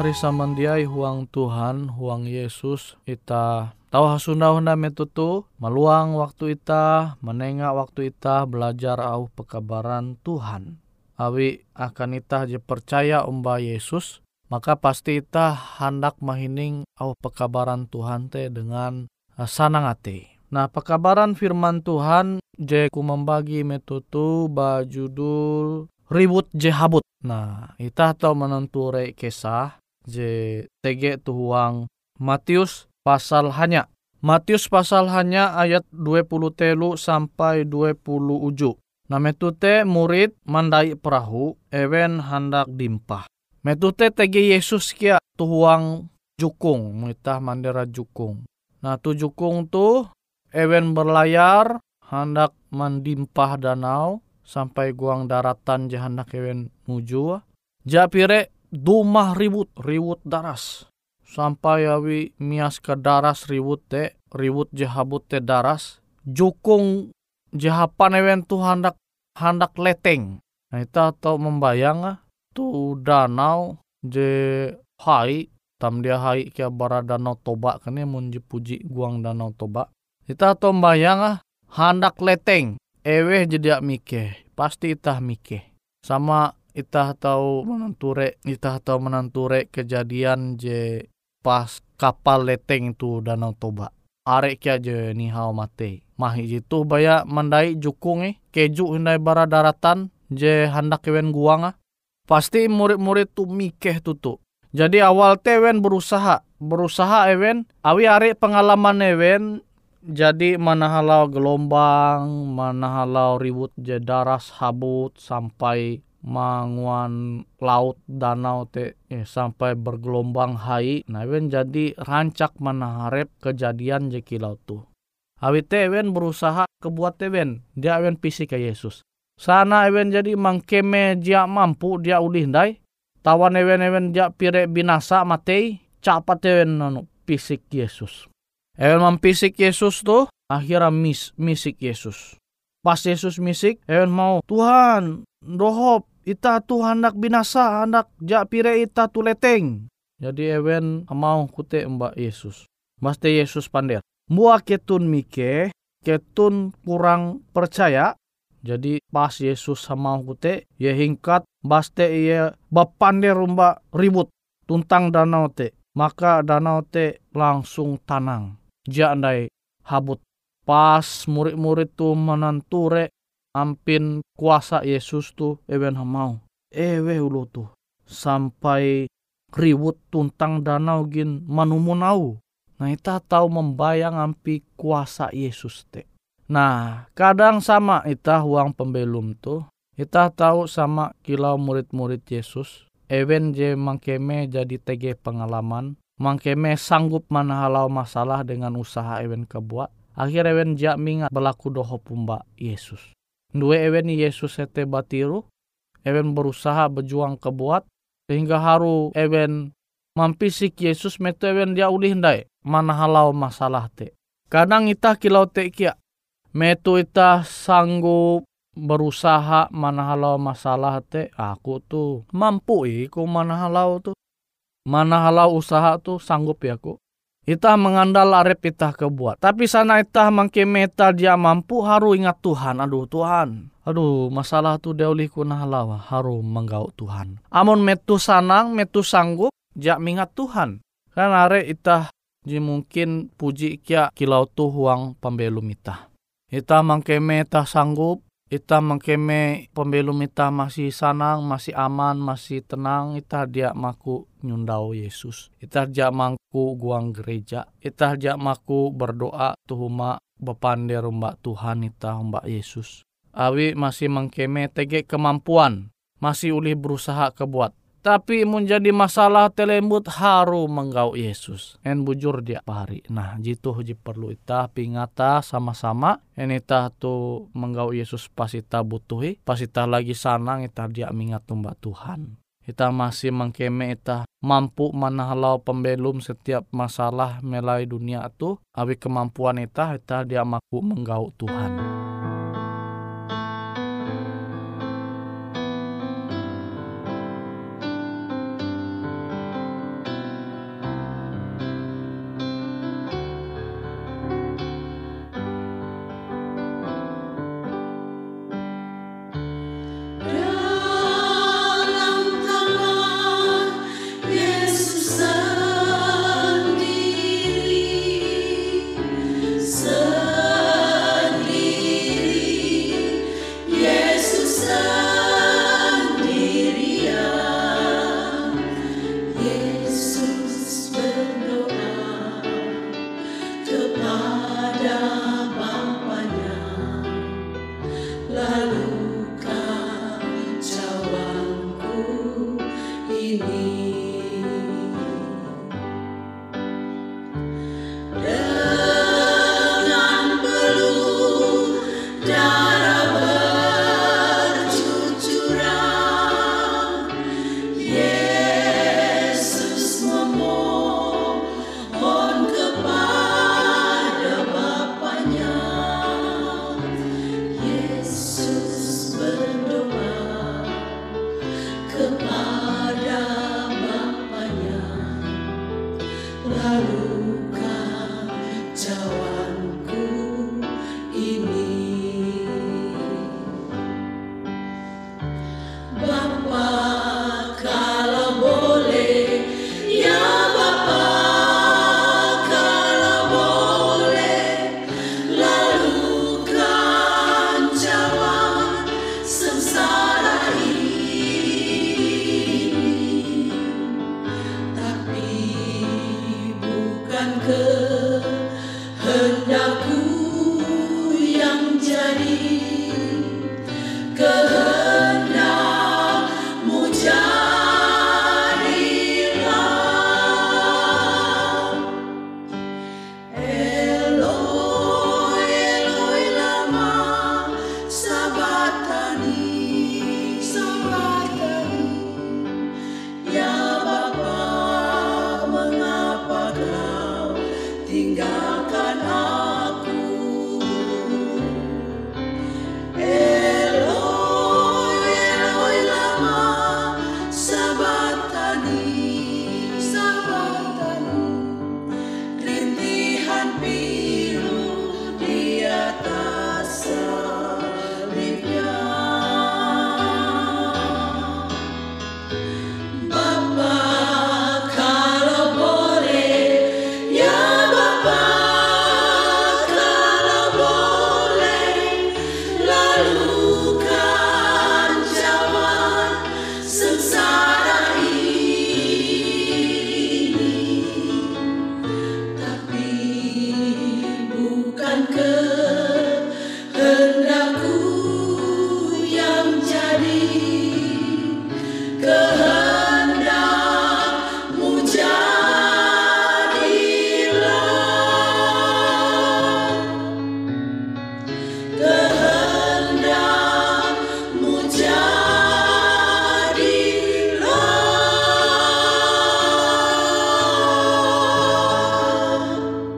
Pahari samandiai huang Tuhan, huang Yesus. Ita tahu hasunda hunda metutu, meluang waktu ita, menengah waktu ita belajar au pekabaran Tuhan. Awi akan ita je percaya umba Yesus, maka pasti ita hendak mahining au pekabaran Tuhan te dengan uh, sanang hati. Nah, pekabaran firman Tuhan je ku membagi metutu bajudul ribut je habut. Nah, ita tahu menenture kisah tege tuhuang Matius pasal hanya. Matius pasal hanya ayat 20 telu sampai 20 uju. Nah metute murid mandai perahu, ewen hendak dimpah. Metute tege Yesus kia tuhuang jukung, muitah mandera jukung. Nah tu jukung tu ewen berlayar hendak mendimpah danau sampai guang daratan je hendak ewen muju. Japire dumah ribut, ribut daras. Sampai awi mias ke daras ribut te, ribut jahabut te daras. Jukung jahapan ewen tu hendak handak leteng. Nah, kita tahu membayang ah, tu danau je hai tam dia hai kia bara danau toba kan ya mun puji guang danau toba. Kita tahu membayang ah, handak leteng. Ewe jadi mike, pasti itah mike. Sama itah tahu menenture, itah tahu menenture kejadian je pas kapal leteng tu danau toba. Arek kia je nihau mate mahi itu baya mandai jukung eh keju hindai bara daratan je hendak kewen guang ah. Pasti murid-murid tu mikeh tutu. Jadi awal tewen berusaha, berusaha ewen, awi are pengalaman ewen jadi mana halau gelombang, mana halau ribut je daras habut sampai manguan laut danau te eh, sampai bergelombang hai nah ewen jadi rancak mana harap kejadian je kilau tu Awit ewen berusaha kebuat ewen. Dia ewen pisi ke Yesus. Sana ewen jadi mangkeme dia mampu dia ulih dai. Tawan ewen ewen dia pire binasa matei. Capat ewen nanu pisik Yesus. Ewen mampisik Yesus tuh akhirnya mis, misik Yesus. Pas Yesus misik, ewen mau Tuhan, dohop, ita tu hendak binasa, hendak jak pire ita tu leteng. Jadi ewen mau kute mbak Yesus. Maste Yesus pander mua ketun mike ketun kurang percaya. Jadi pas Yesus sama kute ya hingkat baste ia bapande rumba ribut. Tuntang danau te. Maka danau te langsung tanang. Jandai habut. Pas murid-murid tu menanture ampin kuasa Yesus tu ewen mau ewe ulu tu sampai ribut tuntang danau gin manumunau Nah, kita tahu membayang ampi kuasa Yesus te. Nah, kadang sama kita uang pembelum tuh. Kita tahu sama kilau murid-murid Yesus. Ewen je mangkeme jadi tege pengalaman. Mangkeme sanggup mana halau masalah dengan usaha ewen kebuat. Akhir ewen jak mingat berlaku doho pumba Yesus. Dua ewen Yesus ete batiru. Ewen berusaha berjuang kebuat. Sehingga haru ewen mampisik Yesus metu ewen dia ulih ndai mana halau masalah te. Kadang ita kilau te kia, metu ita sanggup berusaha mana halau masalah te, aku tuh mampu mana halau tuh. Mana halau usaha tuh sanggup ya aku. Ita mengandal arep ita kebuat. Tapi sana ita meta dia mampu haru ingat Tuhan. Aduh Tuhan. Aduh masalah tuh deulih kuna halau haru menggau Tuhan. Amun metu sanang metu sanggup jak mingat Tuhan. Kan are ita jadi mungkin puji kia kilau tu huang pembelum ita. Ita mangkeme ita sanggup, ita mangkeme pembelum ita masih sanang, masih aman, masih tenang, ita dia maku nyundau Yesus. Ita dia mangku guang gereja, ita dia maku berdoa tuhuma bepande rumba Tuhan ita mbak Yesus. Awi masih mangkeme tege kemampuan, masih ulih berusaha kebuat tapi menjadi masalah telembut haru menggau Yesus. En bujur dia pari. Nah, jitu ji perlu ita pingata sama-sama. En ita tu menggau Yesus pas ita butuhi. Pas ita lagi sanang ita dia mingat tumba Tuhan. Ita masih mengkeme ita mampu manahalau pembelum setiap masalah melai dunia tu. Awi kemampuan ita ita dia mampu menggau Tuhan.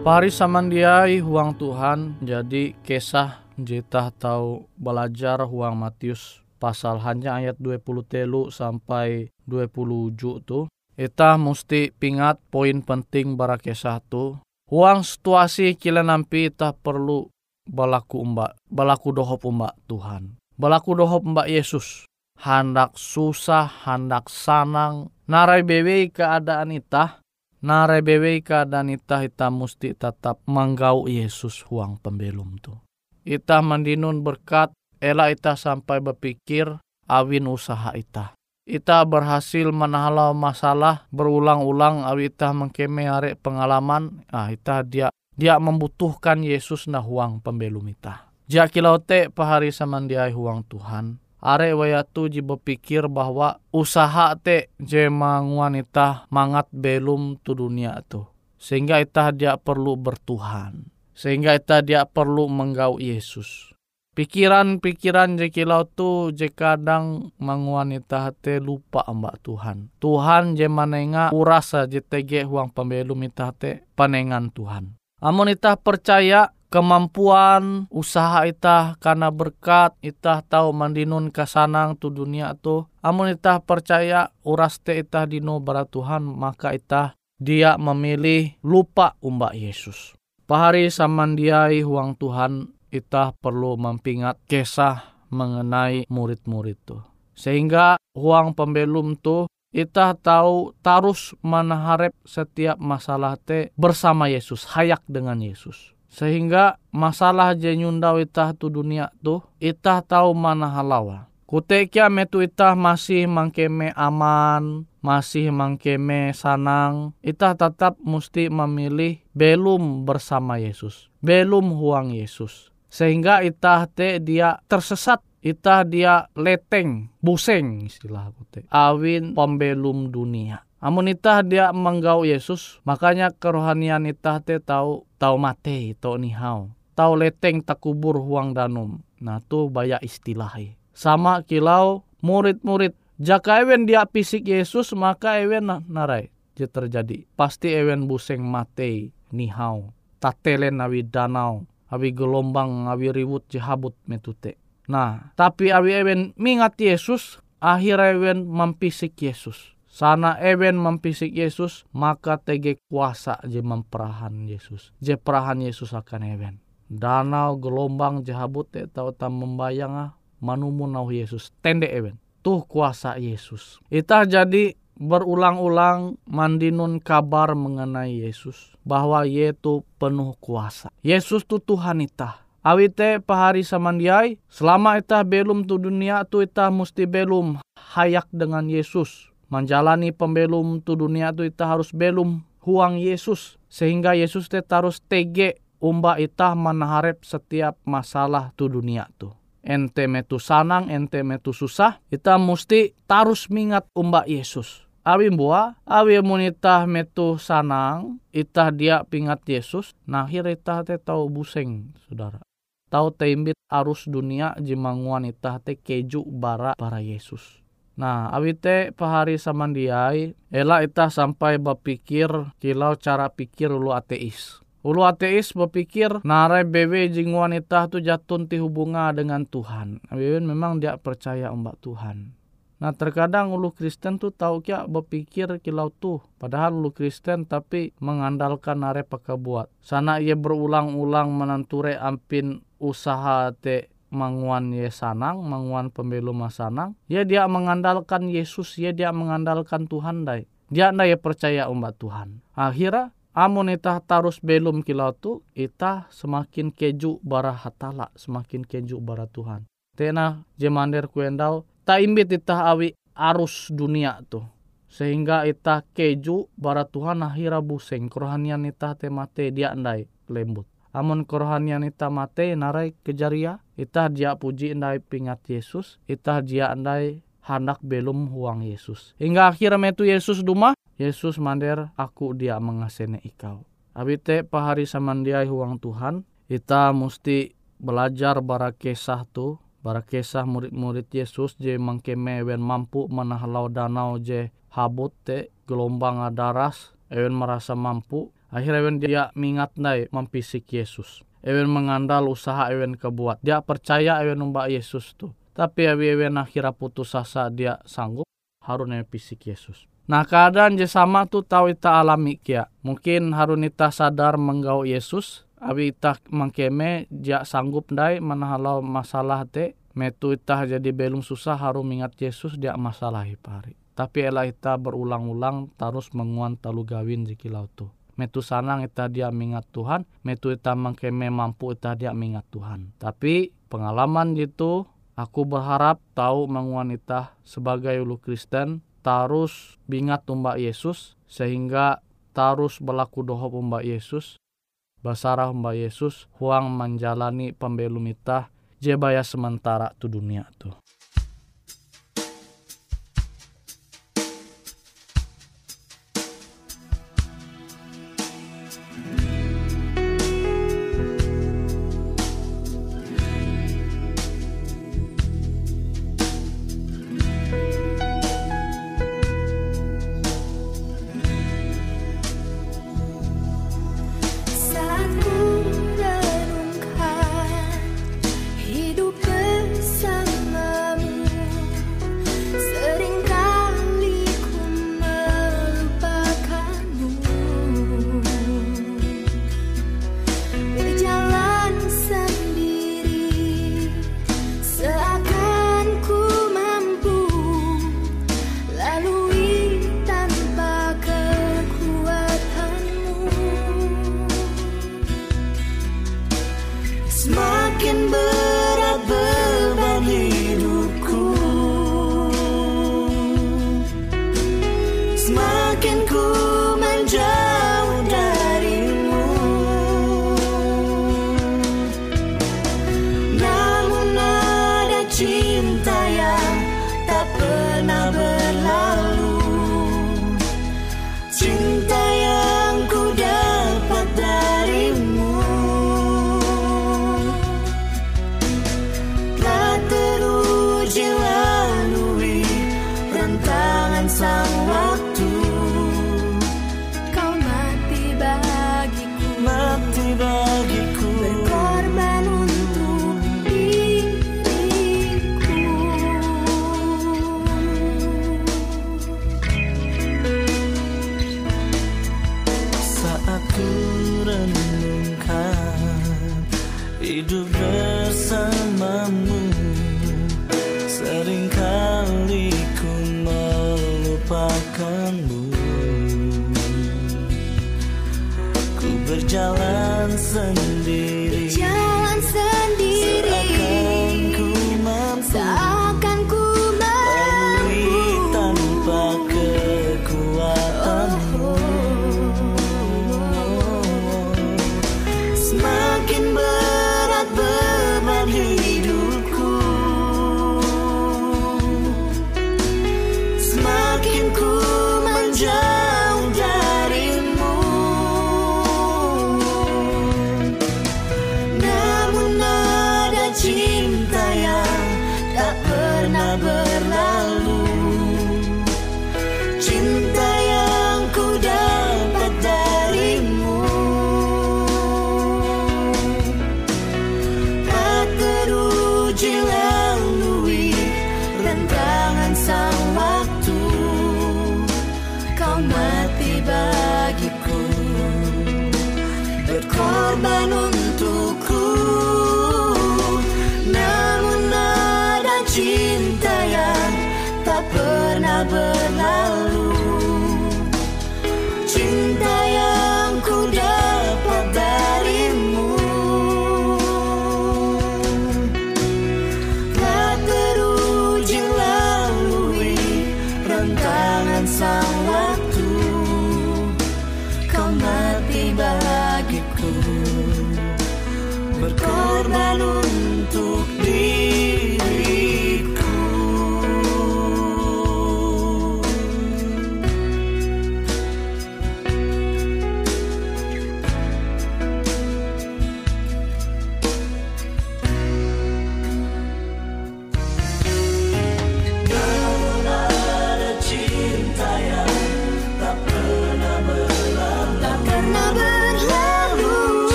Pari samandiai huang Tuhan jadi kisah jita tahu belajar huang Matius pasal hanya ayat 20 telu sampai 20 ju tu. Ita mesti pingat poin penting bara kisah tu. Huang situasi kila nampi ita perlu balaku umba, balaku dohop umba Tuhan. Balaku dohop umba Yesus. Handak susah, handak sanang, narai bewe keadaan itah Nare bewe dan ita ita musti tetap manggau Yesus huang pembelum tu. Ita mandinun berkat, ela ita sampai berpikir awin usaha ita. Ita berhasil menahalau masalah berulang-ulang awi ita mengkeme arek pengalaman. Ah ita dia dia membutuhkan Yesus nah huang pembelum ita. Jakilau te pahari samandiai huang Tuhan are wayatu ji berpikir bahwa usaha te jema wanita mangat belum tu dunia tu. Sehingga ita dia perlu bertuhan. Sehingga ita dia perlu menggau Yesus. Pikiran-pikiran jekilau tu je kadang manguanita te lupa mbak Tuhan. Tuhan je manenga urasa je tege huang pembelum ita te panengan Tuhan. Amun ita percaya kemampuan usaha itah karena berkat itah tahu mandinun kasanang tu dunia tu. Amun itah percaya uras te itah dino bara Tuhan maka itah dia memilih lupa umbak Yesus. Pahari samandiai huang Tuhan itah perlu mempingat kisah mengenai murid-murid tu. Sehingga huang pembelum tu Itah tahu tarus menaharap setiap masalah te bersama Yesus, hayak dengan Yesus. Sehingga masalah jenyundau itah tu dunia tu, itah tahu mana halawa. Kutekia metu itah masih mangkeme aman, masih mangkeme sanang, itah tetap mesti memilih belum bersama Yesus, belum huang Yesus. Sehingga itah te dia tersesat, itah dia leteng, buseng istilah aku te. Awin pembelum dunia. Amun itah dia menggau Yesus, makanya kerohanian itah te tahu tahu mate, tahu nihau, tahu leteng takubur huang danum. Nah tu banyak istilahnya sama kilau murid-murid. Jaka ewen dia pisik Yesus maka ewen narai. Je terjadi. Pasti ewen buseng mate nihau tatelen awi danau awi gelombang awi ribut jehabut metute nah tapi awi ewen mingat Yesus akhir ewen mempisik Yesus sana ewen mempisik Yesus maka tege kuasa je memperahan Yesus. Je perahan Yesus akan ewen danau gelombang jehabut te tau tam membayang ah manumun nau Yesus. Tende ewen tuh kuasa Yesus. Ita jadi berulang-ulang mandinun kabar mengenai Yesus bahwa yaitu penuh kuasa. Yesus tuh Tuhan ita. Awite pahari samandiai selama ita belum tu dunia tu ita mesti belum hayak dengan Yesus menjalani pembelum tu dunia tu ita harus belum huang Yesus sehingga Yesus te harus tege umba ita menaharep setiap masalah tu dunia tu ente metu sanang, ente metu susah, kita mesti tarus mingat umba Yesus. Awi mbua, awi munita metu sanang, itah dia pingat Yesus, nah itah te tau buseng, saudara. Tau teimbit arus dunia jimanguan itah te keju bara para Yesus. Nah, awi te pahari samandiai, ela itah sampai berpikir kilau cara pikir ulu ateis. Ulu ateis berpikir narai bebe jing wanita tu jatun ti hubunga dengan Tuhan. Bebe memang dia percaya ombak Tuhan. Nah terkadang ulu Kristen tu tahu kia berpikir kilau tu. Padahal ulu Kristen tapi mengandalkan nare pakai buat. Sana ia berulang-ulang menanture ampin usaha te manguan ye sanang, manguan pembelu sanang. Ya dia mengandalkan Yesus, ya dia mengandalkan Tuhan dai. Dia ndak percaya umat Tuhan. Akhirnya amun itah tarus belum kilau tu itah semakin keju bara hatala semakin keju bara Tuhan tena jemander kuendau ta imbit itah awi arus dunia tu sehingga itah keju bara Tuhan akhira buseng kerohanian itah te mate dia andai lembut amun kerohanian itah mate narai kejaria itah dia puji andai pingat Yesus itah dia andai hendak belum huang Yesus hingga akhirnya metu Yesus duma Yesus mander aku dia mengasene ikau. Abite pahari samandiai huang Tuhan, kita mesti belajar bara kesah tu, bara kesah murid-murid Yesus je mangkeme ewen mampu menahlau danau je habut te gelombang daras, ewen merasa mampu, akhirnya ewen dia mingat nai mempisik Yesus. Ewen mengandal usaha ewen kebuat. Dia percaya ewen umbak Yesus tu. Tapi ewen akhirnya putus asa dia sanggup harusnya pisik Yesus. Nah keadaan je sama tu tahu ita alami kia. Mungkin harun ita sadar menggau Yesus. Abi ita mengkeme dia sanggup dai menahalau masalah te. Metu ita jadi belum susah harus mengingat Yesus dia masalah pari. Tapi elah ita berulang-ulang terus menguan talu gawin jikilau tu. Metu sanang ita dia mengingat Tuhan. Metu ita mengkeme mampu ita dia mengingat Tuhan. Tapi pengalaman gitu aku berharap tahu menguan ita sebagai ulu Kristen tarus bingat umbak Yesus sehingga tarus berlaku doho umbak Yesus basarah umbak Yesus huang menjalani pembelum itah jebaya sementara tu dunia tu.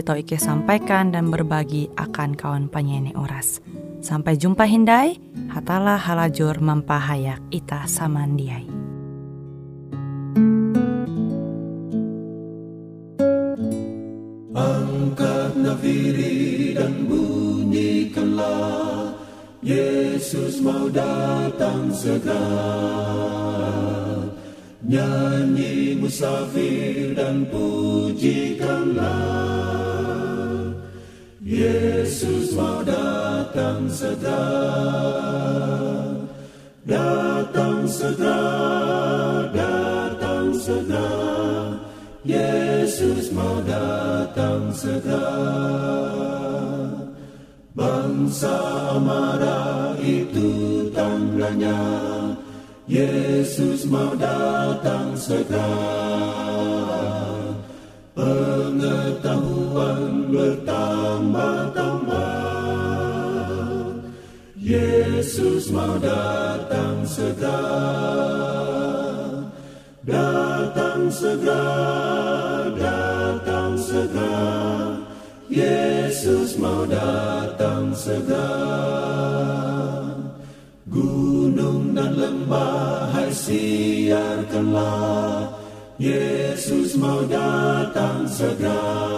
tau Ike sampaikan dan berbagi akan kawan penyanyi oras. Sampai jumpa Hindai, hatalah halajur mempahayak ita samandiai. Angkat nafiri dan bunyikanlah Yesus mau datang segera Nyanyi musafir dan pujikanlah Yesus mau datang segera Datang segera, datang segera Yesus mau datang segera Bangsa marah itu tandanya Yesus mau datang segera Pengetahuan bertambah-tambah Yesus mau datang segera. Datang segera, datang segera. Yesus mau datang segera. Gunung dan lembah hai siarkanlah. Yesus mau datang segera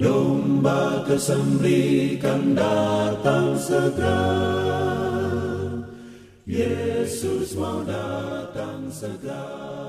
Domba kesembelikan datang segera. Yesus mau datang segera